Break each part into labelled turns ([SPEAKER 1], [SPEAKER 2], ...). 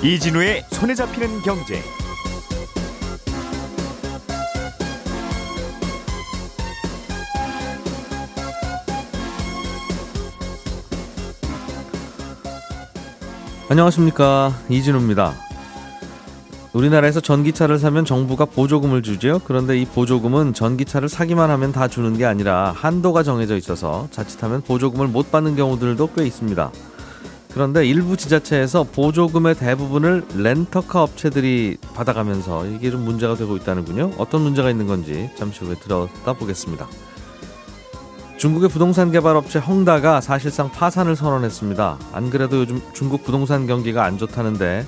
[SPEAKER 1] 이진우의 손에 잡히는 경제.
[SPEAKER 2] 안녕하십니까 이진우입니다. 우리나라에서 전기차를 사면 정부가 보조금을 주죠. 그런데 이 보조금은 전기차를 사기만 하면 다 주는 게 아니라 한도가 정해져 있어서 자칫하면 보조금을 못 받는 경우들도 꽤 있습니다. 그런데 일부 지자체에서 보조금의 대부분을 렌터카 업체들이 받아가면서 이게 좀 문제가 되고 있다는군요. 어떤 문제가 있는 건지 잠시 후에 들어다 보겠습니다. 중국의 부동산 개발 업체 헝다가 사실상 파산을 선언했습니다. 안 그래도 요즘 중국 부동산 경기가 안 좋다는데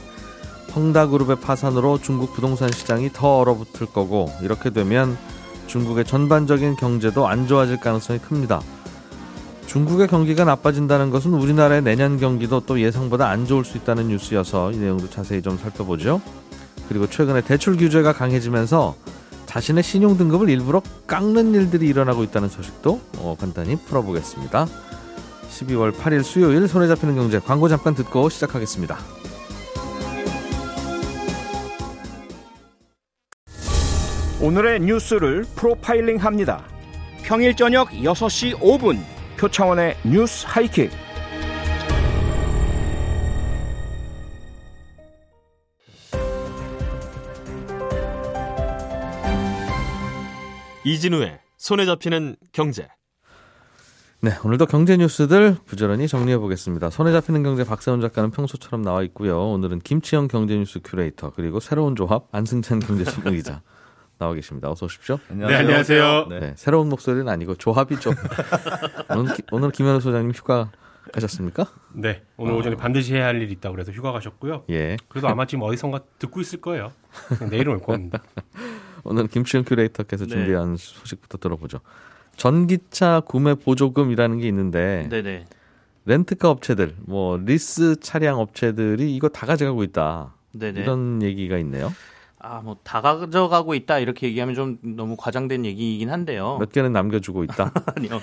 [SPEAKER 2] 헝다 그룹의 파산으로 중국 부동산 시장이 더 얼어붙을 거고 이렇게 되면 중국의 전반적인 경제도 안 좋아질 가능성이 큽니다. 중국의 경기가 나빠진다는 것은 우리나라의 내년 경기도 또 예상보다 안 좋을 수 있다는 뉴스여서 이 내용도 자세히 좀 살펴보죠. 그리고 최근에 대출 규제가 강해지면서 자신의 신용 등급을 일부러 깎는 일들이 일어나고 있다는 소식도 어, 간단히 풀어보겠습니다. 12월 8일 수요일 손에 잡히는 경제 광고 잠깐 듣고 시작하겠습니다.
[SPEAKER 3] 오늘의 뉴스를 프로파일링 합니다. 평일 저녁 6시 5분 표창원의 뉴스 하이킥.
[SPEAKER 4] 이진우의 손에 잡히는 경제.
[SPEAKER 2] 네, 오늘도 경제 뉴스들 부지런히 정리해 보겠습니다. 손에 잡히는 경제 박세훈 작가는 평소처럼 나와 있고요. 오늘은 김치영 경제 뉴스 큐레이터 그리고 새로운 조합 안승찬 경제 전문 기자 나와 계십니다. 어서 오십시오.
[SPEAKER 4] 네, 안녕하세요.
[SPEAKER 2] 네, 새로운 목소리는 아니고 조합이죠. 오늘, 오늘 김현우 소장님 휴가 가셨습니까?
[SPEAKER 5] 네, 오늘 오전에 반드시 해야 할 일이 있다고 그래서 휴가 가셨고요.
[SPEAKER 2] 예.
[SPEAKER 5] 그래도 아마 지금 어디선가 듣고 있을 거예요. 내일은 올 겁니다.
[SPEAKER 2] 오늘 김치영 큐레이터께서
[SPEAKER 6] 네.
[SPEAKER 2] 준비한 소식부터 들어보죠. 전기차 구매 보조금이라는 게 있는데
[SPEAKER 6] 네네.
[SPEAKER 2] 렌트카 업체들, 뭐 리스 차량 업체들이 이거 다 가져가고 있다.
[SPEAKER 6] 네네.
[SPEAKER 2] 이런 얘기가 있네요.
[SPEAKER 6] 아, 뭐, 다 가져가고 있다, 이렇게 얘기하면 좀 너무 과장된 얘기이긴 한데요.
[SPEAKER 2] 몇 개는 남겨주고 있다.
[SPEAKER 6] 아니요.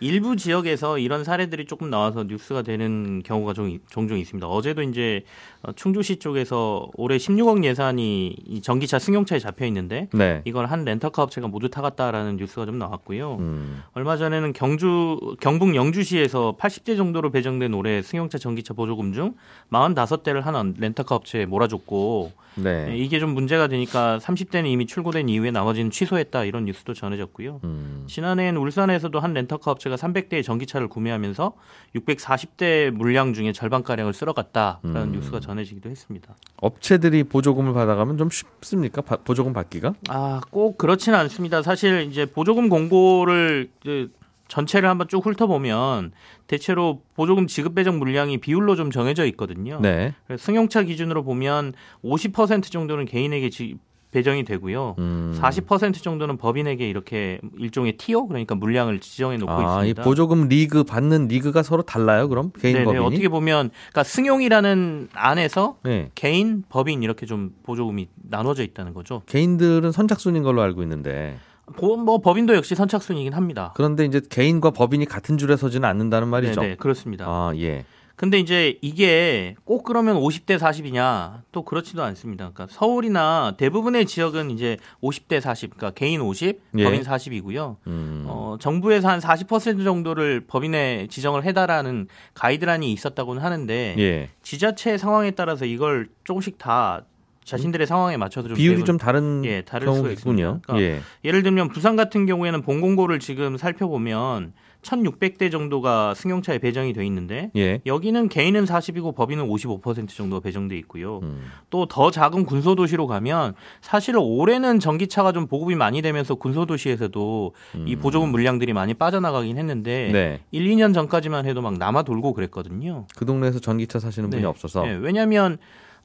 [SPEAKER 6] 일부 지역에서 이런 사례들이 조금 나와서 뉴스가 되는 경우가 종, 종종 있습니다. 어제도 이제 어, 충주시 쪽에서 올해 16억 예산이 이 전기차 승용차에 잡혀 있는데
[SPEAKER 2] 네.
[SPEAKER 6] 이걸 한 렌터카 업체가 모두 타갔다라는 뉴스가 좀 나왔고요.
[SPEAKER 2] 음,
[SPEAKER 6] 얼마 전에는 경주 경북 영주시에서 80대 정도로 배정된 올해 승용차 전기차 보조금 중 45대를 한 렌터카 업체에 몰아줬고
[SPEAKER 2] 네.
[SPEAKER 6] 네, 이게 좀 문제가 되니까 30대는 이미 출고된 이후에 나머지는 취소했다 이런 뉴스도 전해졌고요.
[SPEAKER 2] 음,
[SPEAKER 6] 지난해엔 울산에서도 한 렌터카 업체 가 300대의 전기차를 구매하면서 640대 물량 중에 절반가량을 쓸어갔다라는
[SPEAKER 2] 음.
[SPEAKER 6] 뉴스가 전해지기도 했습니다.
[SPEAKER 2] 업체들이 보조금을 받아가면 좀 쉽습니까? 바- 보조금 받기가?
[SPEAKER 6] 아, 꼭 그렇지는 않습니다. 사실 이제 보조금 공고를 이제 전체를 한번 쭉 훑어보면 대체로 보조금 지급 배정 물량이 비율로 좀 정해져 있거든요.
[SPEAKER 2] 네.
[SPEAKER 6] 승용차 기준으로 보면 50% 정도는 개인에게 지- 배정이 되고요.
[SPEAKER 2] 음.
[SPEAKER 6] 40% 정도는 법인에게 이렇게 일종의 티오 그러니까 물량을 지정해 놓고
[SPEAKER 2] 아, 이
[SPEAKER 6] 있습니다.
[SPEAKER 2] 보조금 리그 받는 리그가 서로 달라요. 그럼 개인
[SPEAKER 6] 네네,
[SPEAKER 2] 법인이?
[SPEAKER 6] 어떻게 보면 그러니까 승용이라는 안에서
[SPEAKER 2] 네.
[SPEAKER 6] 개인, 법인 이렇게 좀 보조금이 나눠져 있다는 거죠.
[SPEAKER 2] 개인들은 선착순인 걸로 알고 있는데
[SPEAKER 6] 보- 뭐 법인도 역시 선착순이긴 합니다.
[SPEAKER 2] 그런데 이제 개인과 법인이 같은 줄에 서지는 않는다는 말이죠.
[SPEAKER 6] 네, 그렇습니다.
[SPEAKER 2] 아, 예.
[SPEAKER 6] 근데 이제 이게 꼭 그러면 50대 40이냐? 또 그렇지도 않습니다. 그러니까 서울이나 대부분의 지역은 이제 50대 40, 그러니까 개인 50,
[SPEAKER 2] 예.
[SPEAKER 6] 법인 40이고요.
[SPEAKER 2] 음.
[SPEAKER 6] 어, 정부에서 한 40% 정도를 법인에 지정을 해달라는 가이드라인이 있었다고는 하는데
[SPEAKER 2] 예.
[SPEAKER 6] 지자체 상황에 따라서 이걸 조금씩 다 자신들의 상황에 맞춰서 좀
[SPEAKER 2] 비율이 좀 다른
[SPEAKER 6] 예, 다를
[SPEAKER 2] 경우군요.
[SPEAKER 6] 있습니다. 그러니까
[SPEAKER 2] 예.
[SPEAKER 6] 예를 들면 부산 같은 경우에는 본공고를 지금 살펴보면 1,600대 정도가 승용차에 배정이 돼 있는데
[SPEAKER 2] 예.
[SPEAKER 6] 여기는 개인은 40이고 법인은 55% 정도가 배정돼 있고요.
[SPEAKER 2] 음.
[SPEAKER 6] 또더 작은 군소 도시로 가면 사실 올해는 전기차가 좀 보급이 많이 되면서 군소 도시에서도 이 보조금 물량들이 많이 빠져나가긴 했는데
[SPEAKER 2] 음. 네.
[SPEAKER 6] 1, 2년 전까지만 해도 막 남아 돌고 그랬거든요.
[SPEAKER 2] 그 동네에서 전기차 사시는 분이
[SPEAKER 6] 네.
[SPEAKER 2] 없어서
[SPEAKER 6] 네, 왜냐하면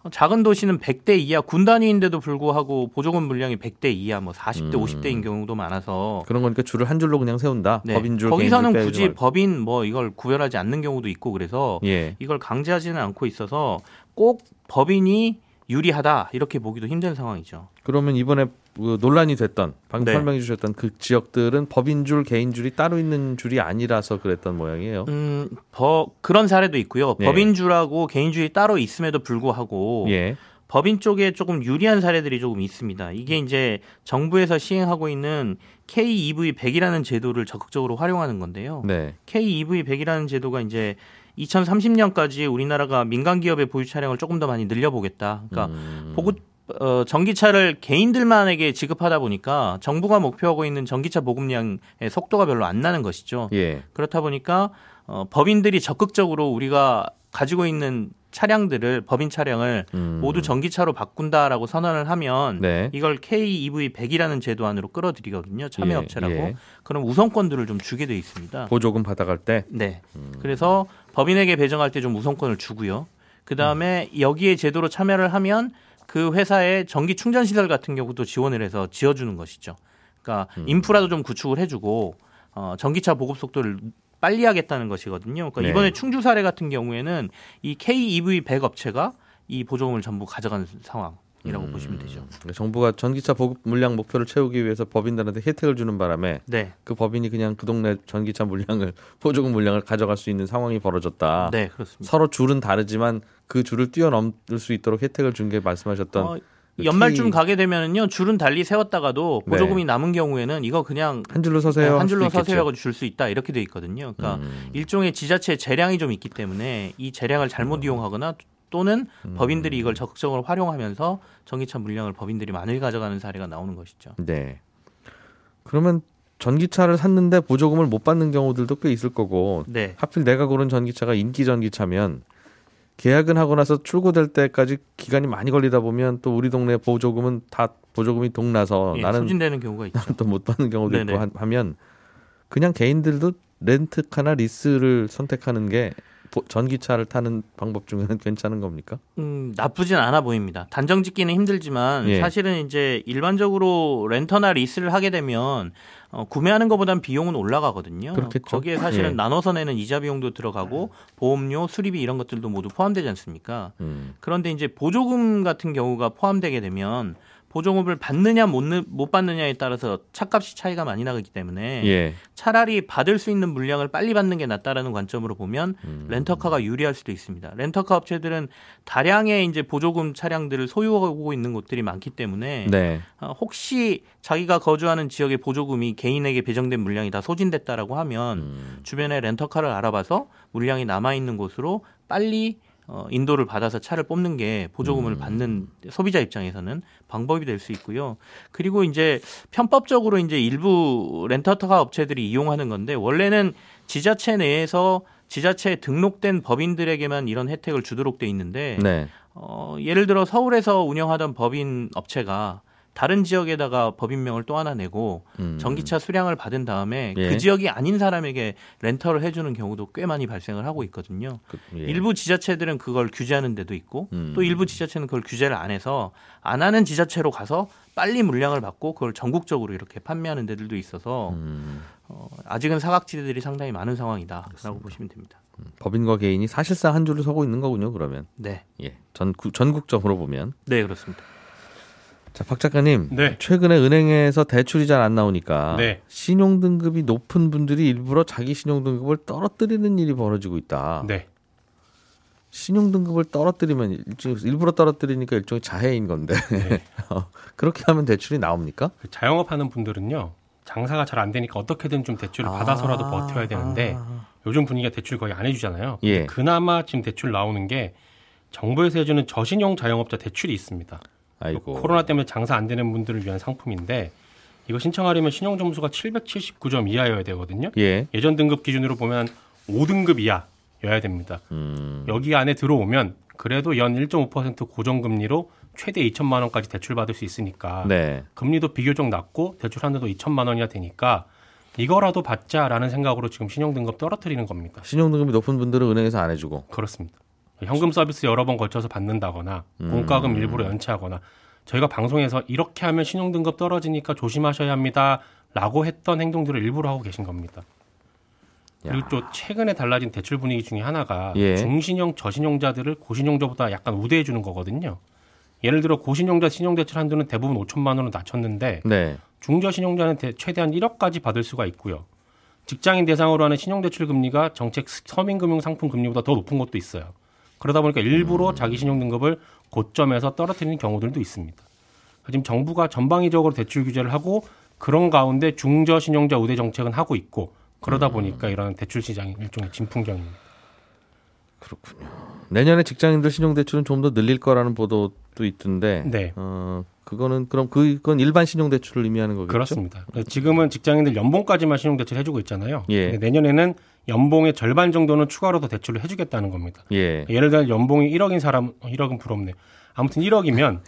[SPEAKER 6] 작은 도시는 100대 이하 군 단위인데도 불구하고 보조금 물량이 100대 이하 뭐 40대
[SPEAKER 2] 음.
[SPEAKER 6] 50대인 경우도 많아서
[SPEAKER 2] 그런 거니까 줄을 한 줄로 그냥 세운다.
[SPEAKER 6] 네,
[SPEAKER 2] 법인 줄
[SPEAKER 6] 거기서는 굳이
[SPEAKER 2] 말고.
[SPEAKER 6] 법인 뭐 이걸 구별하지 않는 경우도 있고 그래서
[SPEAKER 2] 예.
[SPEAKER 6] 이걸 강제하지는 않고 있어서 꼭 법인이 유리하다 이렇게 보기도 힘든 상황이죠.
[SPEAKER 2] 그러면 이번에 그 논란이 됐던 방금
[SPEAKER 6] 네.
[SPEAKER 2] 설명해 주셨던 그 지역들은 법인 줄 개인 줄이 따로 있는 줄이 아니라서 그랬던 모양이에요.
[SPEAKER 6] 음, 버, 그런 사례도 있고요.
[SPEAKER 2] 예.
[SPEAKER 6] 법인주라고 개인주의 따로 있음에도 불구하고
[SPEAKER 2] 예.
[SPEAKER 6] 법인 쪽에 조금 유리한 사례들이 조금 있습니다. 이게 이제 정부에서 시행하고 있는 KEV 100이라는 제도를 적극적으로 활용하는 건데요.
[SPEAKER 2] 네.
[SPEAKER 6] KEV 100이라는 제도가 이제 2030년까지 우리나라가 민간 기업의 보유 차량을 조금 더 많이 늘려보겠다. 그러니까
[SPEAKER 2] 음.
[SPEAKER 6] 보급 어, 전기차를 개인들만에게 지급하다 보니까 정부가 목표하고 있는 전기차 보급량의 속도가 별로 안 나는 것이죠.
[SPEAKER 2] 예.
[SPEAKER 6] 그렇다 보니까 어, 법인들이 적극적으로 우리가 가지고 있는 차량들을 법인 차량을
[SPEAKER 2] 음.
[SPEAKER 6] 모두 전기차로 바꾼다라고 선언을 하면
[SPEAKER 2] 네.
[SPEAKER 6] 이걸 KEV 100이라는 제도 안으로 끌어들이거든요. 참여업체라고.
[SPEAKER 2] 예, 예.
[SPEAKER 6] 그럼 우선권들을 좀 주게 돼 있습니다.
[SPEAKER 2] 보조금 받아갈 때
[SPEAKER 6] 네.
[SPEAKER 2] 음.
[SPEAKER 6] 그래서 법인에게 배정할 때 좀 우선권을 주고요. 그 다음에 여기에 제도로 참여를 하면 그 회사의 전기 충전 시설 같은 경우도 지원을 해서 지어주는 것이죠. 그러니까
[SPEAKER 2] 음.
[SPEAKER 6] 인프라도 좀 구축을 해주고 어, 전기차 보급 속도를 빨리 하겠다는 것이거든요. 그러니까
[SPEAKER 2] 네.
[SPEAKER 6] 이번에 충주 사례 같은 경우에는 이 KEV 100 업체가 이 보조금을 전부 가져가는 상황 이라고
[SPEAKER 2] 음.
[SPEAKER 6] 보시면 되죠.
[SPEAKER 2] 그러니까 정부가 전기차 보급 물량 목표를 채우기 위해서 법인들한테 혜택을 주는 바람에
[SPEAKER 6] 네,
[SPEAKER 2] 그 법인이 그냥 그 동네 전기차 물량을 보조금 물량을 가져갈 수 있는 상황이 벌어졌다.
[SPEAKER 6] 네 그렇습니다.
[SPEAKER 2] 서로 줄은 다르지만 그 줄을 뛰어넘을 수 있도록 혜택을 준 게 말씀하셨던
[SPEAKER 6] 어,
[SPEAKER 2] 그
[SPEAKER 6] 연말쯤 가게 되면은요 줄은 달리 세웠다가도
[SPEAKER 2] 네.
[SPEAKER 6] 보조금이 남은 경우에는 이거 그냥
[SPEAKER 2] 한 줄로 서세요.
[SPEAKER 6] 한 줄로. 서세요 줄수 있다 이렇게 돼 있거든요. 그러니까
[SPEAKER 2] 음.
[SPEAKER 6] 일종의 지자체 재량이 좀 있기 때문에 이 재량을 잘못 이용하거나 또는
[SPEAKER 2] 음.
[SPEAKER 6] 법인들이 이걸 적극적으로 활용하면서 전기차 물량을 법인들이 많이 가져가는 사례가 나오는 것이죠.
[SPEAKER 2] 네. 그러면 전기차를 샀는데 보조금을 못 받는 경우들도 꽤 있을 거고
[SPEAKER 6] 네.
[SPEAKER 2] 하필 내가 고른 전기차가 인기 전기차면 계약은 하고 나서 출고될 때까지 기간이 많이 걸리다 보면 또 우리 동네 보조금은 다 보조금이 동나서
[SPEAKER 6] 예,
[SPEAKER 2] 나는
[SPEAKER 6] 소진되는 경우가 있죠.
[SPEAKER 2] 또 못 받는 경우도
[SPEAKER 6] 네네.
[SPEAKER 2] 있고 하- 하면 그냥 개인들도 렌트카나 리스를 선택하는 게 보- 전기차를 타는 방법 중에는 괜찮은 겁니까?
[SPEAKER 6] 음, 나쁘진 않아 보입니다. 단정 짓기는 힘들지만
[SPEAKER 2] 예.
[SPEAKER 6] 사실은 이제 일반적으로 렌터나 리스를 하게 되면 어, 구매하는 것보단 비용은 올라가거든요.
[SPEAKER 2] 그렇겠죠.
[SPEAKER 6] 거기에 사실은
[SPEAKER 2] 예.
[SPEAKER 6] 나눠서 내는 이자 비용도 들어가고 보험료, 수리비 이런 것들도 모두 포함되지 않습니까?
[SPEAKER 2] 음.
[SPEAKER 6] 그런데 이제 보조금 같은 경우가 포함되게 되면 보조금을 받느냐 못, 느- 못 받느냐에 따라서 차값이 차이가 많이 나기 때문에
[SPEAKER 2] 예.
[SPEAKER 6] 차라리 받을 수 있는 물량을 빨리 받는 게 낫다라는 관점으로 보면
[SPEAKER 2] 음.
[SPEAKER 6] 렌터카가 유리할 수도 있습니다. 렌터카 업체들은 다량의 이제 보조금 차량들을 소유하고 있는 곳들이 많기 때문에
[SPEAKER 2] 네.
[SPEAKER 6] 어, 혹시 자기가 거주하는 지역의 보조금이 개인에게 배정된 물량이 다 소진됐다라고 하면
[SPEAKER 2] 음.
[SPEAKER 6] 주변에 렌터카를 알아봐서 물량이 남아 있는 곳으로 빨리 어, 인도를 받아서 차를 뽑는 게 보조금을
[SPEAKER 2] 음.
[SPEAKER 6] 받는 소비자 입장에서는 방법이 될 수 있고요. 그리고 이제 편법적으로 이제 일부 렌터카 업체들이 이용하는 건데 원래는 지자체 내에서 지자체에 등록된 법인들에게만 이런 혜택을 주도록 돼 있는데
[SPEAKER 2] 네.
[SPEAKER 6] 어, 예를 들어 서울에서 운영하던 법인 업체가 다른 지역에다가 법인명을 또 하나 내고
[SPEAKER 2] 음.
[SPEAKER 6] 전기차 수량을 받은 다음에
[SPEAKER 2] 예.
[SPEAKER 6] 그 지역이 아닌 사람에게 렌터를 해주는 경우도 꽤 많이 발생을 하고 있거든요.
[SPEAKER 2] 그, 예.
[SPEAKER 6] 일부 지자체들은 그걸 규제하는 데도 있고
[SPEAKER 2] 음.
[SPEAKER 6] 또 일부 지자체는 그걸 규제를 안 해서 안 하는 지자체로 가서 빨리 물량을 받고 그걸 전국적으로 이렇게 판매하는 데들도 있어서
[SPEAKER 2] 음.
[SPEAKER 6] 어, 아직은 사각지대들이 상당히 많은 상황이다라고 보시면 됩니다.
[SPEAKER 2] 법인과 개인이 사실상 한 줄을 서고 있는 거군요. 그러면
[SPEAKER 6] 네,
[SPEAKER 2] 예. 전 전국적으로 보면
[SPEAKER 6] 네 그렇습니다.
[SPEAKER 2] 자, 박 작가님.
[SPEAKER 5] 네.
[SPEAKER 2] 최근에 은행에서 대출이 잘 안 나오니까
[SPEAKER 5] 네.
[SPEAKER 2] 신용 등급이 높은 분들이 일부러 자기 신용 등급을 떨어뜨리는 일이 벌어지고 있다.
[SPEAKER 5] 네.
[SPEAKER 2] 신용 등급을 떨어뜨리면 일부러 떨어뜨리니까 일종의 자해인 건데
[SPEAKER 5] 네.
[SPEAKER 2] 어, 그렇게 하면 대출이 나옵니까?
[SPEAKER 5] 그 자영업하는 분들은요 장사가 잘 안 되니까 어떻게든 좀 대출을 받아서라도 버텨야 되는데
[SPEAKER 2] 아.
[SPEAKER 5] 요즘 분위기가 대출 거의 안 해주잖아요.
[SPEAKER 2] 예.
[SPEAKER 5] 그나마 지금 대출 나오는 게 정부에서 해주는 저신용 자영업자 대출이 있습니다.
[SPEAKER 2] 아이고.
[SPEAKER 5] 코로나 때문에 장사 안 되는 분들을 위한 상품인데 이거 신청하려면 신용 점수가 779점 이하여야 되거든요.
[SPEAKER 2] 예.
[SPEAKER 5] 예전 등급 기준으로 보면 5등급 이하여야 됩니다.
[SPEAKER 2] 음.
[SPEAKER 5] 여기 안에 들어오면 그래도 연 1.5% 고정금리로 최대 2천만 원까지 대출 받을 수 있으니까
[SPEAKER 2] 네.
[SPEAKER 5] 금리도 비교적 낮고 대출 한도도 2천만 원이야 되니까 이거라도 받자라는 생각으로 지금 신용 등급 떨어뜨리는 겁니다.
[SPEAKER 2] 신용 등급이 높은 분들은 은행에서 안 해주고.
[SPEAKER 5] 그렇습니다. 현금 서비스 여러 번 걸쳐서 받는다거나
[SPEAKER 2] 음.
[SPEAKER 5] 공과금 일부러 연체하거나 저희가 방송에서 이렇게 하면 신용 등급 떨어지니까 조심하셔야 합니다 라고 했던 행동들을 일부러 하고 계신 겁니다. 그리고 또 최근에 달라진 대출 분위기 중에 하나가
[SPEAKER 2] 예.
[SPEAKER 5] 중신용 저신용자들을 고신용자보다 약간 우대해 주는 거거든요. 예를 들어 고신용자 신용대출 한도는 대부분 5천만 원으로 낮췄는데
[SPEAKER 2] 네.
[SPEAKER 5] 중저신용자는 대- 최대한 1억까지 받을 수가 있고요. 직장인 대상으로 하는 신용대출 금리가 정책 서민금융상품 금리보다 더 높은 것도 있어요. 그러다 보니까 일부러 자기 신용 등급을 고점에서 떨어뜨리는 경우들도 있습니다. 지금 정부가 전방위적으로 대출 규제를 하고 그런 가운데 중저 신용자 우대 정책은 하고 있고 그러다 보니까 이런 대출 시장이 일종의 진풍경입니다.
[SPEAKER 2] 내년에 직장인들 신용대출은 좀 더 늘릴 거라는 보도 도 있던데.
[SPEAKER 5] 네.
[SPEAKER 2] 어, 그거는 그럼 그건 일반 신용대출을 의미하는 거겠죠?
[SPEAKER 5] 그렇습니다. 지금은 직장인들 연봉까지만 신용대출 해주고 있잖아요.
[SPEAKER 2] 예.
[SPEAKER 5] 내년에는 연봉의 절반 정도는 추가로 더 대출을 해주겠다는 겁니다.
[SPEAKER 2] 예.
[SPEAKER 5] 예를 들어 연봉이 1억인 사람, 어, 1억은 부럽네. 아무튼 1억이면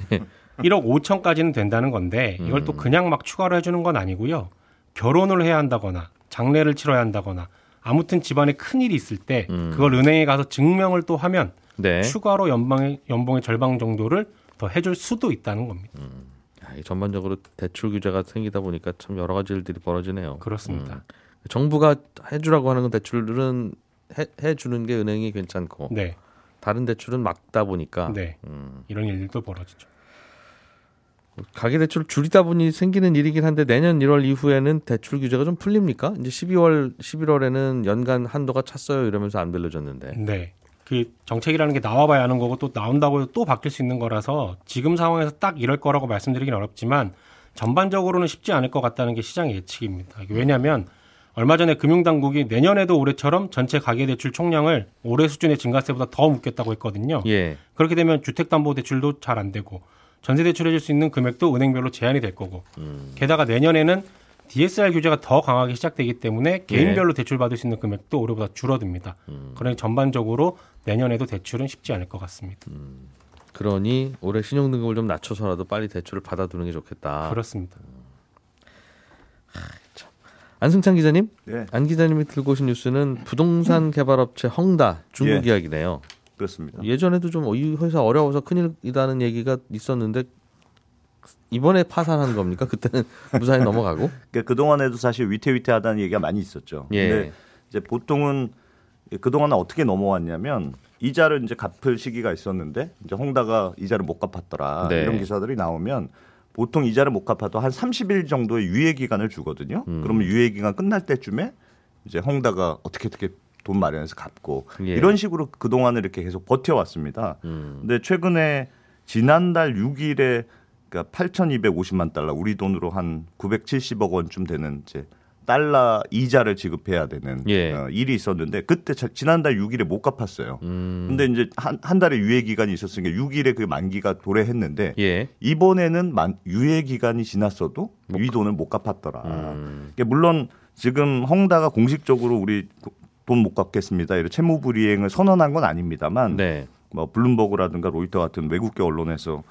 [SPEAKER 5] 1억 5천까지는 된다는 건데 이걸 또 그냥 막 추가로 해주는 건 아니고요. 결혼을 해야 한다거나 장례를 치러야 한다거나 아무튼 집안에 큰 일이 있을 때 그걸 은행에 가서 증명을 또 하면
[SPEAKER 2] 네.
[SPEAKER 5] 추가로 연방의 연봉의 절반 정도를 더 해줄 수도 있다는 겁니다.
[SPEAKER 2] 야, 이 전반적으로 대출 규제가 생기다 보니까 참 여러 가지 일들이 벌어지네요.
[SPEAKER 5] 그렇습니다.
[SPEAKER 2] 정부가 해주라고 하는 건 대출은 해, 해주는 게 은행이 괜찮고
[SPEAKER 5] 네,
[SPEAKER 2] 다른 대출은 막다 보니까
[SPEAKER 5] 네,
[SPEAKER 2] 음.
[SPEAKER 5] 이런 일들도 벌어지죠.
[SPEAKER 2] 가계 대출 줄이다 보니 생기는 일이긴 한데 내년 1월 이후에는 대출 규제가 좀 풀립니까? 이제 12월 11월에는 연간 한도가 찼어요 이러면서 안 빌려줬는데.
[SPEAKER 5] 네. 그 정책이라는 게 나와봐야 하는 거고 또 나온다고 또 바뀔 수 있는 거라서 지금 상황에서 딱 이럴 거라고 말씀드리긴 어렵지만 전반적으로는 쉽지 않을 것 같다는 게 시장의 예측입니다. 왜냐하면 얼마 전에 금융당국이 내년에도 올해처럼 전체 가계대출 총량을 올해 수준의 증가세보다 더 묶겠다고 했거든요.
[SPEAKER 2] 예.
[SPEAKER 5] 그렇게 되면 주택담보대출도 잘 안 되고 전세대출 해줄 수 있는 금액도 은행별로 제한이 될 거고 게다가 내년에는 DSR 규제가 더 강하게 시작되기 때문에 개인별로 대출 받을 수 있는 금액도 올해보다 줄어듭니다. 그러니 전반적으로 내년에도 대출은 쉽지 않을 것 같습니다.
[SPEAKER 2] 그러니 올해 신용등급을 좀 낮춰서라도 빨리 대출을 받아두는 게 좋겠다.
[SPEAKER 5] 그렇습니다.
[SPEAKER 2] 안승찬 기자님,
[SPEAKER 7] 예,
[SPEAKER 2] 안 기자님이 들고 오신 뉴스는 부동산 개발업체 헝다 중국
[SPEAKER 7] 예.
[SPEAKER 2] 이야기네요.
[SPEAKER 7] 그렇습니다.
[SPEAKER 2] 예전에도 좀 이 회사 어려워서 큰일이라는 얘기가 있었는데 이번에 파산한 겁니까? 그때는 무사히 넘어가고.
[SPEAKER 7] 그러니까 그동안에도 사실 위태위태하다는 얘기가 많이 있었죠.
[SPEAKER 2] 예.
[SPEAKER 7] 근데 이제 보통은 그동안은 어떻게 넘어왔냐면 이자를 이제 갚을 시기가 있었는데 이제 홍다가 이자를 못 갚았더라.
[SPEAKER 2] 네.
[SPEAKER 7] 이런 기사들이 나오면 보통 이자를 못 갚아도 한 30일 정도의 유예 기간을 주거든요.
[SPEAKER 2] 음.
[SPEAKER 7] 그러면 유예 기간 끝날 때쯤에 이제 홍다가 어떻게 어떻게 돈 마련해서 갚고
[SPEAKER 2] 예.
[SPEAKER 7] 이런 식으로 그동안을 이렇게 계속 버텨왔습니다.
[SPEAKER 2] 음.
[SPEAKER 7] 근데 최근에 지난달 6일에 그러니까 8,250만 달러 우리 돈으로 한 970억 원쯤 되는 이제 달러 이자를 지급해야 되는
[SPEAKER 2] 예.
[SPEAKER 7] 어, 일이 있었는데 그때 자- 지난달 6일에 못 갚았어요.
[SPEAKER 2] 음.
[SPEAKER 7] 근데 이제 한, 한 달의 유예 기간이 있었으니까 6일에 그 만기가 도래했는데
[SPEAKER 2] 예.
[SPEAKER 7] 이번에는 만, 유예 기간이 지났어도 이 돈을 못 갚았더라.
[SPEAKER 2] 음.
[SPEAKER 7] 그러니까 물론 지금 헝다가 공식적으로 우리 돈 못 갚겠습니다. 이런 채무 불이행을 선언한 건 아닙니다만
[SPEAKER 2] 네.
[SPEAKER 7] 뭐 블룸버그라든가 로이터 같은 외국계 언론에서 어,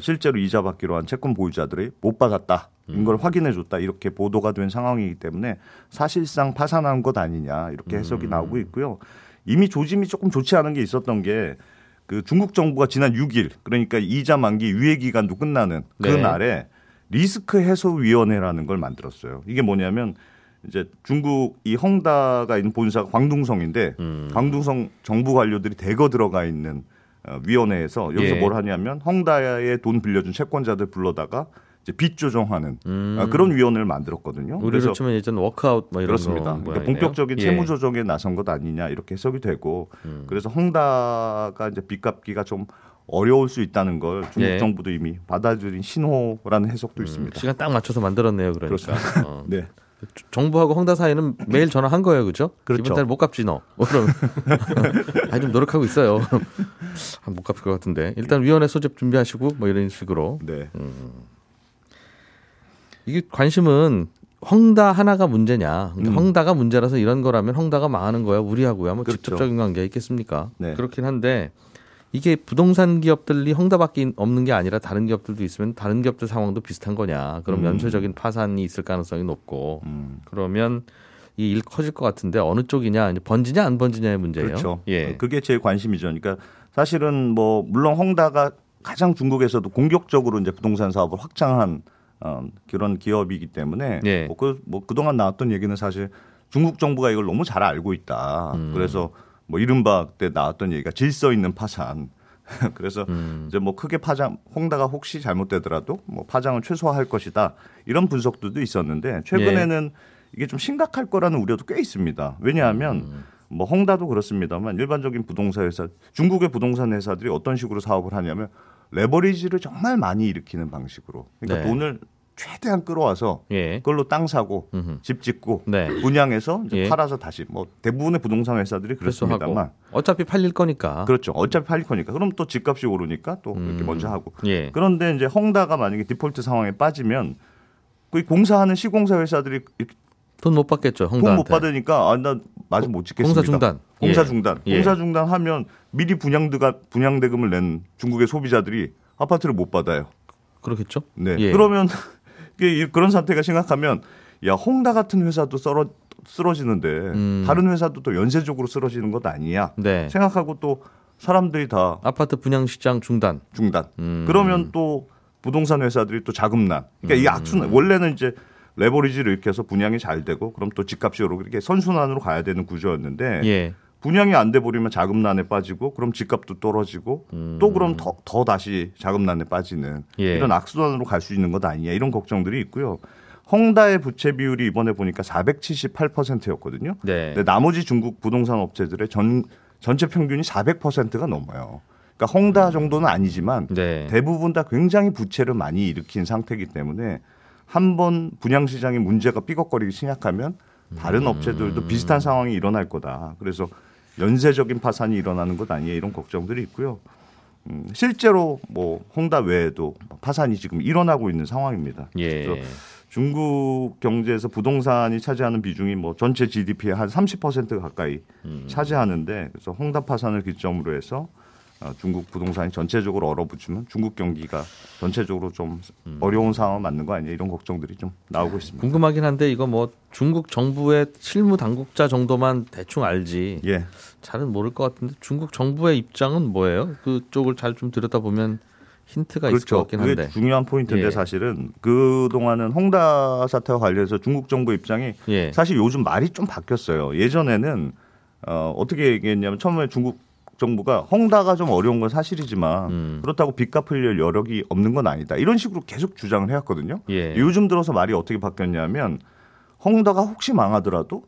[SPEAKER 7] 실제로 이자 받기로 한 채권 보유자들이 못 받았다. 이걸 확인해 줬다. 이렇게 보도가 된 상황이기 때문에 사실상 파산한 것 아니냐. 이렇게 해석이 나오고 있고요. 이미 조짐이 조금 좋지 않은 게 있었던 게 그 중국 정부가 지난 6일 그러니까 이자 만기 유예 기간도 끝나는 그
[SPEAKER 2] 네.
[SPEAKER 7] 날에 리스크 해소 위원회라는 걸 만들었어요. 이게 뭐냐면 이제 중국 이 헝다가 있는 본사가 광둥성인데 광둥성 정부 관료들이 대거 들어가 있는 어, 위원회에서 여기서
[SPEAKER 2] 예.
[SPEAKER 7] 뭘 하냐면 헝다에 돈 빌려준 채권자들 불러다가 이제 빚 조정하는
[SPEAKER 2] 음.
[SPEAKER 7] 어, 그런 위원회를 만들었거든요.
[SPEAKER 2] 우리로 치면 예전 워크아웃 뭐 이런
[SPEAKER 7] 그렇습니다.
[SPEAKER 2] 거
[SPEAKER 7] 그러니까
[SPEAKER 2] 모양이네요.
[SPEAKER 7] 본격적인
[SPEAKER 2] 예.
[SPEAKER 7] 채무 조정에 나선 것 아니냐 이렇게 해석이 되고
[SPEAKER 2] 음.
[SPEAKER 7] 그래서 헝다가 이제 빚 갚기가 좀 어려울 수 있다는 걸 중국
[SPEAKER 2] 예. 음,
[SPEAKER 7] 정부도 이미 받아들인 신호라는 해석도 있습니다.
[SPEAKER 2] 시간 딱 맞춰서 만들었네요. 그러니까. 어.
[SPEAKER 7] 네.
[SPEAKER 2] 정부하고 헝다 사이는 매일 전화한 거예요, 그죠?
[SPEAKER 7] 그렇죠.
[SPEAKER 2] 이번 달 못 갚지 너. 뭐 그럼 아니 좀 노력하고 있어요. 아, 못 갚을 것 같은데 일단 위원회 소집 준비하시고 뭐 이런 식으로
[SPEAKER 7] 네.
[SPEAKER 2] 이게 관심은 헝다 하나가 문제냐? 근데
[SPEAKER 7] 음.
[SPEAKER 2] 헝다가 문제라서 이런 거라면 헝다가 망하는 거야 우리하고야 뭐
[SPEAKER 7] 그렇죠.
[SPEAKER 2] 직접적인 관계가 있겠습니까?
[SPEAKER 7] 네.
[SPEAKER 2] 그렇긴 한데 이게 부동산 기업들이 헝다밖에 없는 게 아니라 다른 기업들도 있으면 다른 기업들 상황도 비슷한 거냐? 그럼
[SPEAKER 7] 음.
[SPEAKER 2] 연쇄적인 파산이 있을 가능성이 높고
[SPEAKER 7] 음.
[SPEAKER 2] 그러면 이 일 커질 것 같은데 어느 쪽이냐? 번지냐 안 번지냐의 문제예요.
[SPEAKER 7] 그렇죠.
[SPEAKER 2] 예.
[SPEAKER 7] 그게 제 관심이죠. 그러니까 사실은 뭐 물론 헝다가 가장 중국에서도 공격적으로 이제 부동산 사업을 확장한 어, 그런 기업이기 때문에
[SPEAKER 2] 예.
[SPEAKER 7] 뭐, 그, 뭐 그동안 나왔던 얘기는 사실 중국 정부가 이걸 너무 잘 알고 있다.
[SPEAKER 2] 음.
[SPEAKER 7] 그래서 뭐 이른바 그때 나왔던 얘기가 질서 있는 파산. 그래서
[SPEAKER 2] 음.
[SPEAKER 7] 이제 뭐 크게 파장 홍다가 혹시 잘못되더라도 뭐 파장을 최소화할 것이다 이런 분석들도 있었는데 최근에는 이게 좀 심각할 거라는 우려도 꽤 있습니다. 왜냐하면
[SPEAKER 2] 음.
[SPEAKER 7] 뭐 홍다도 그렇습니다만 일반적인 부동산 회사 중국의 부동산 회사들이 어떤 식으로 사업을 하냐면 레버리지를 정말 많이 일으키는 방식으로 그러니까
[SPEAKER 2] 네.
[SPEAKER 7] 돈을 최대한 끌어와서
[SPEAKER 2] 예.
[SPEAKER 7] 그걸로 땅 사고
[SPEAKER 2] 음흠.
[SPEAKER 7] 집 짓고
[SPEAKER 2] 네.
[SPEAKER 7] 분양해서
[SPEAKER 2] 예.
[SPEAKER 7] 팔아서 다시 뭐 대부분의 부동산 회사들이 그렇습니다만
[SPEAKER 2] 어차피 팔릴 거니까.
[SPEAKER 7] 그렇죠. 어차피 팔릴 거니까. 그럼 또 집값이 오르니까 또 이렇게
[SPEAKER 2] 음.
[SPEAKER 7] 먼저 하고.
[SPEAKER 2] 예.
[SPEAKER 7] 그런데 이제 헝다가 만약에 디폴트 상황에 빠지면 그 공사하는 시공사 회사들이
[SPEAKER 2] 돈 못 받겠죠.
[SPEAKER 7] 돈. 못 받으니까 아, 나 마진 못 짓겠습니다.
[SPEAKER 2] 공사 중단.
[SPEAKER 7] 공사
[SPEAKER 2] 예.
[SPEAKER 7] 중단.
[SPEAKER 2] 예.
[SPEAKER 7] 공사 중단하면 미리 분양대가 분양대금을 낸 중국의 소비자들이 아파트를 못 받아요.
[SPEAKER 2] 그렇겠죠.
[SPEAKER 7] 네.
[SPEAKER 2] 예.
[SPEAKER 7] 그러면 그런 사태가 심각하면 야 홍다 같은 회사도 썰어 쓰러지는데
[SPEAKER 2] 음.
[SPEAKER 7] 다른 회사도 또 연쇄적으로 쓰러지는 것 아니냐
[SPEAKER 2] 네.
[SPEAKER 7] 생각하고 또 사람들이 다
[SPEAKER 2] 아파트 분양 시장 중단.
[SPEAKER 7] 중단.
[SPEAKER 2] 음.
[SPEAKER 7] 그러면 또 부동산 회사들이 또 자금난. 그러니까
[SPEAKER 2] 음.
[SPEAKER 7] 악순환. 원래는 이제 레버리지를 이렇게 해서 분양이 잘 되고 그럼 또 집값이 오르고 이렇게 선순환으로 가야 되는 구조였는데
[SPEAKER 2] 예.
[SPEAKER 7] 분양이 안 돼 버리면 자금난에 빠지고 그럼 집값도 떨어지고 또 그럼 더, 더 다시 자금난에 빠지는
[SPEAKER 2] 음. 예.
[SPEAKER 7] 이런 악순환으로 갈 수 있는 것 아니냐 이런 걱정들이 있고요. 헝다의 부채 비율이 이번에 보니까 478%였거든요.
[SPEAKER 2] 네.
[SPEAKER 7] 근데 나머지 중국 부동산 업체들의 전 전체 평균이 400%가 넘어요. 그러니까 헝다 정도는 아니지만
[SPEAKER 2] 네.
[SPEAKER 7] 대부분 다 굉장히 부채를 많이 일으킨 상태이기 때문에 한 번 분양 시장에 문제가 삐걱거리기 시작하면 다른 업체들도 비슷한 상황이 일어날 거다. 그래서 연쇄적인 파산이 일어나는 것 아니냐 이런 걱정들이 있고요. 음, 실제로 뭐 홍다 외에도 파산이 지금 일어나고 있는 상황입니다.
[SPEAKER 2] 예.
[SPEAKER 7] 그래서 중국 경제에서 부동산이 차지하는 비중이 뭐 전체 GDP의 한 30% 가까이
[SPEAKER 2] 음.
[SPEAKER 7] 차지하는데 그래서 홍다 파산을 기점으로 해서 어, 중국 부동산이 전체적으로 얼어붙으면 중국 경기가 전체적으로 좀
[SPEAKER 2] 음.
[SPEAKER 7] 어려운 상황 맞는 거 아니냐 이런 걱정들이 좀 나오고 있습니다.
[SPEAKER 2] 궁금하긴 한데 이거 뭐 중국 정부의 실무 당국자 정도만 대충 알지
[SPEAKER 7] 예.
[SPEAKER 2] 잘은 모를 것 같은데 중국 정부의 입장은 뭐예요? 그쪽을 잘 좀 들여다보면 힌트가 있을 것
[SPEAKER 7] 그렇죠.
[SPEAKER 2] 같긴
[SPEAKER 7] 그게
[SPEAKER 2] 한데.
[SPEAKER 7] 중요한 포인트인데
[SPEAKER 2] 예.
[SPEAKER 7] 사실은 그 동안은 홍다 사태와 관련해서 중국 정부 입장이
[SPEAKER 2] 예.
[SPEAKER 7] 사실 요즘 말이 좀 바뀌었어요. 예전에는 어, 어떻게 얘기했냐면 처음에 중국 정부가 헝다가 좀 어려운 건 사실이지만
[SPEAKER 2] 음.
[SPEAKER 7] 그렇다고 빚 갚을 여력이 없는 건 아니다. 이런 식으로 계속 주장을 해왔거든요.
[SPEAKER 2] 예.
[SPEAKER 7] 요즘 들어서 말이 어떻게 바뀌었냐면 헝다가 혹시 망하더라도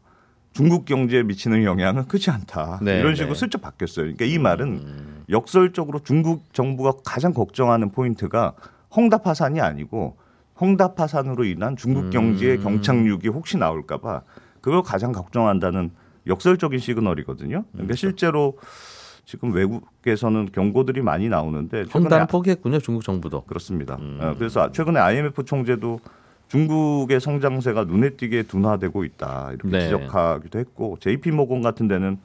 [SPEAKER 7] 중국 경제에 미치는 영향은 크지 않다.
[SPEAKER 2] 네,
[SPEAKER 7] 이런 식으로
[SPEAKER 2] 네.
[SPEAKER 7] 슬쩍 바뀌었어요. 그러니까 이 말은 역설적으로 중국 정부가 가장 걱정하는 포인트가 헝다 파산이 아니고 헝다 파산으로 인한 중국 경제의
[SPEAKER 2] 음.
[SPEAKER 7] 경착륙이 혹시 나올까봐 그걸 가장 걱정한다는 역설적인 시그널이거든요. 그러니까 실제로 지금 외국에서는 경고들이 많이 나오는데
[SPEAKER 2] 헝다는 포기했군요 중국 정부도.
[SPEAKER 7] 그렇습니다.
[SPEAKER 2] 음.
[SPEAKER 7] 어, 그래서 최근에 IMF 총재도 중국의 성장세가 눈에 띄게 둔화되고 있다 이렇게
[SPEAKER 2] 네.
[SPEAKER 7] 지적하기도 했고 JP 모건 같은 데는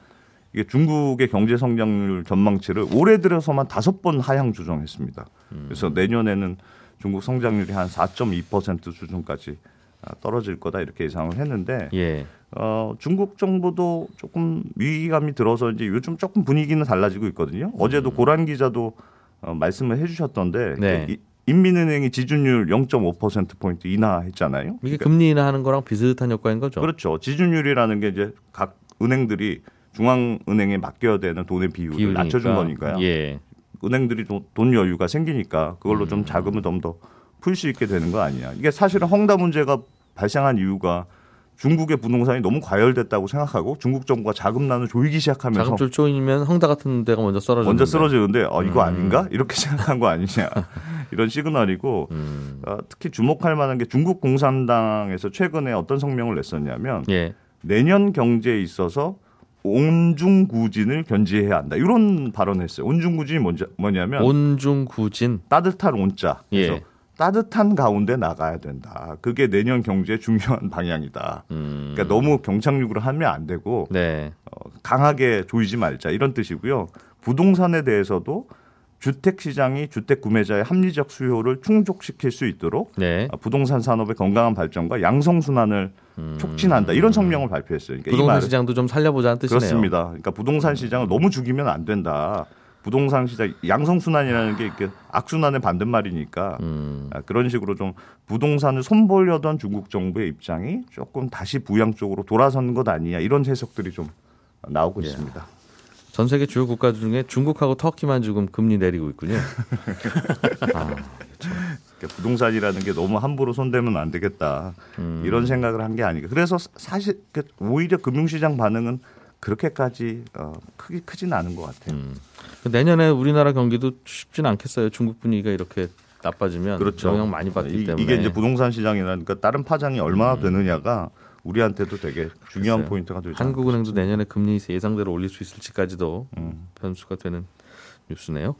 [SPEAKER 7] 이게 중국의 경제 성장률 전망치를 올해 들어서만 다섯 번 하향 조정했습니다.
[SPEAKER 2] 음.
[SPEAKER 7] 그래서 내년에는 중국 성장률이 한 4.2% 수준까지 아, 떨어질 거다 이렇게 예상을 했는데
[SPEAKER 2] 예.
[SPEAKER 7] 어, 중국 정부도 조금 위기감이 들어서 이제 요즘 조금 분위기는 달라지고 있거든요. 어제도 고란 기자도 어, 말씀을 해주셨던데
[SPEAKER 2] 음. 네.
[SPEAKER 7] 이- 인민은행이 지준율 0.5% 포인트 인하했잖아요.
[SPEAKER 2] 이게
[SPEAKER 7] 그러니까
[SPEAKER 2] 금리 인하하는 거랑 비슷한 효과인 거죠.
[SPEAKER 7] 그렇죠. 지준율이라는 게 이제 각 은행들이 중앙은행에 맡겨야 되는 돈의 비율을
[SPEAKER 2] 비율이니까.
[SPEAKER 7] 낮춰준 거니까요.
[SPEAKER 2] 예.
[SPEAKER 7] 은행들이 돈, 돈 여유가 생기니까 그걸로
[SPEAKER 2] 음.
[SPEAKER 7] 좀 자금을 좀더 풀 수 있게 되는 거 아니냐. 이게 사실은 헝다 문제가 발생한 이유가 중국의 부동산이 너무 과열됐다고 생각하고 중국 정부가 자금난을 조이기 시작하면서
[SPEAKER 2] 자금줄 쪼이면 헝다 같은 데가 먼저 쓰러져.
[SPEAKER 7] 먼저 쓰러지는데 어, 이거
[SPEAKER 2] 음.
[SPEAKER 7] 아닌가 이렇게 생각한 거 아니냐 이런 시그널이고
[SPEAKER 2] 음.
[SPEAKER 7] 어, 특히 주목할 만한 게 중국 공산당에서 최근에 어떤 성명을 냈었냐면
[SPEAKER 2] 예.
[SPEAKER 7] 내년 경제에 있어서 온중구진을 견지해야 한다 이런 발언을 했어요. 온중구진이 뭔지, 뭐냐면
[SPEAKER 2] 온중구진.
[SPEAKER 7] 따뜻한 온자. 그래서
[SPEAKER 2] 예.
[SPEAKER 7] 따뜻한 가운데 나가야 된다. 그게 내년 경제의 중요한 방향이다.
[SPEAKER 2] 음.
[SPEAKER 7] 그러니까 너무 경착륙으로 하면 안 되고
[SPEAKER 2] 네.
[SPEAKER 7] 어, 강하게 조이지 말자 이런 뜻이고요. 부동산에 대해서도 주택 시장이 주택 구매자의 합리적 수요를 충족시킬 수 있도록
[SPEAKER 2] 네.
[SPEAKER 7] 아, 부동산 산업의 건강한 발전과 양성 순환을 촉진한다 이런 성명을 발표했어요. 그러니까 이
[SPEAKER 2] 음. 부동산 시장도 좀 살려보자는 뜻이네요.
[SPEAKER 7] 그렇습니다. 그러니까 부동산 시장을 너무 죽이면 안 된다. 부동산 시장 양성 순환이라는 게 이렇게 악순환의 반대말이니까
[SPEAKER 2] 음.
[SPEAKER 7] 아, 그런 식으로 좀 부동산을 손보려던 중국 정부의 입장이 조금 다시 부양 쪽으로 돌아서는 것 아니냐 이런 해석들이 좀 나오고
[SPEAKER 2] 예.
[SPEAKER 7] 있습니다.
[SPEAKER 2] 전 세계 주요 국가 중에 중국하고 터키만 지금 금리 내리고 있군요. 아,
[SPEAKER 7] 그러니까 부동산이라는 게 너무 함부로 손대면 안 되겠다
[SPEAKER 2] 음.
[SPEAKER 7] 이런 생각을 한 게 아닌가. 그래서 사실 그 오히려 금융시장 반응은 그렇게까지 어, 크게 크지는 않은 것 같아요.
[SPEAKER 2] 음. 내년에 우리나라 경기도 쉽진 않겠어요. 중국 분위기가 이렇게 나빠지면
[SPEAKER 7] 그렇죠.
[SPEAKER 2] 영향 많이 받기
[SPEAKER 7] 이-
[SPEAKER 2] 때문에
[SPEAKER 7] 이게 이제 부동산 시장이라니까 다른 파장이 얼마나
[SPEAKER 2] 음.
[SPEAKER 7] 되느냐가 우리한테도 되게 중요한
[SPEAKER 2] 글쎄요.
[SPEAKER 7] 포인트가 되죠.
[SPEAKER 2] 한국은행도 내년에 금리 예상대로 올릴 수 있을지까지도
[SPEAKER 7] 음.
[SPEAKER 2] 변수가 되는 뉴스네요.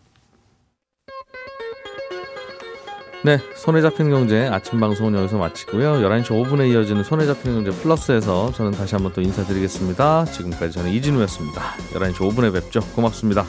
[SPEAKER 2] 네, 손에 잡히는 경제 아침 방송은 여기서 마치고요. 11시 5분에 이어지는 손에 잡히는 경제 플러스에서 저는 다시 한번 또 인사드리겠습니다. 지금까지 저는 이진우였습니다. 11시 5분에 뵙죠. 고맙습니다.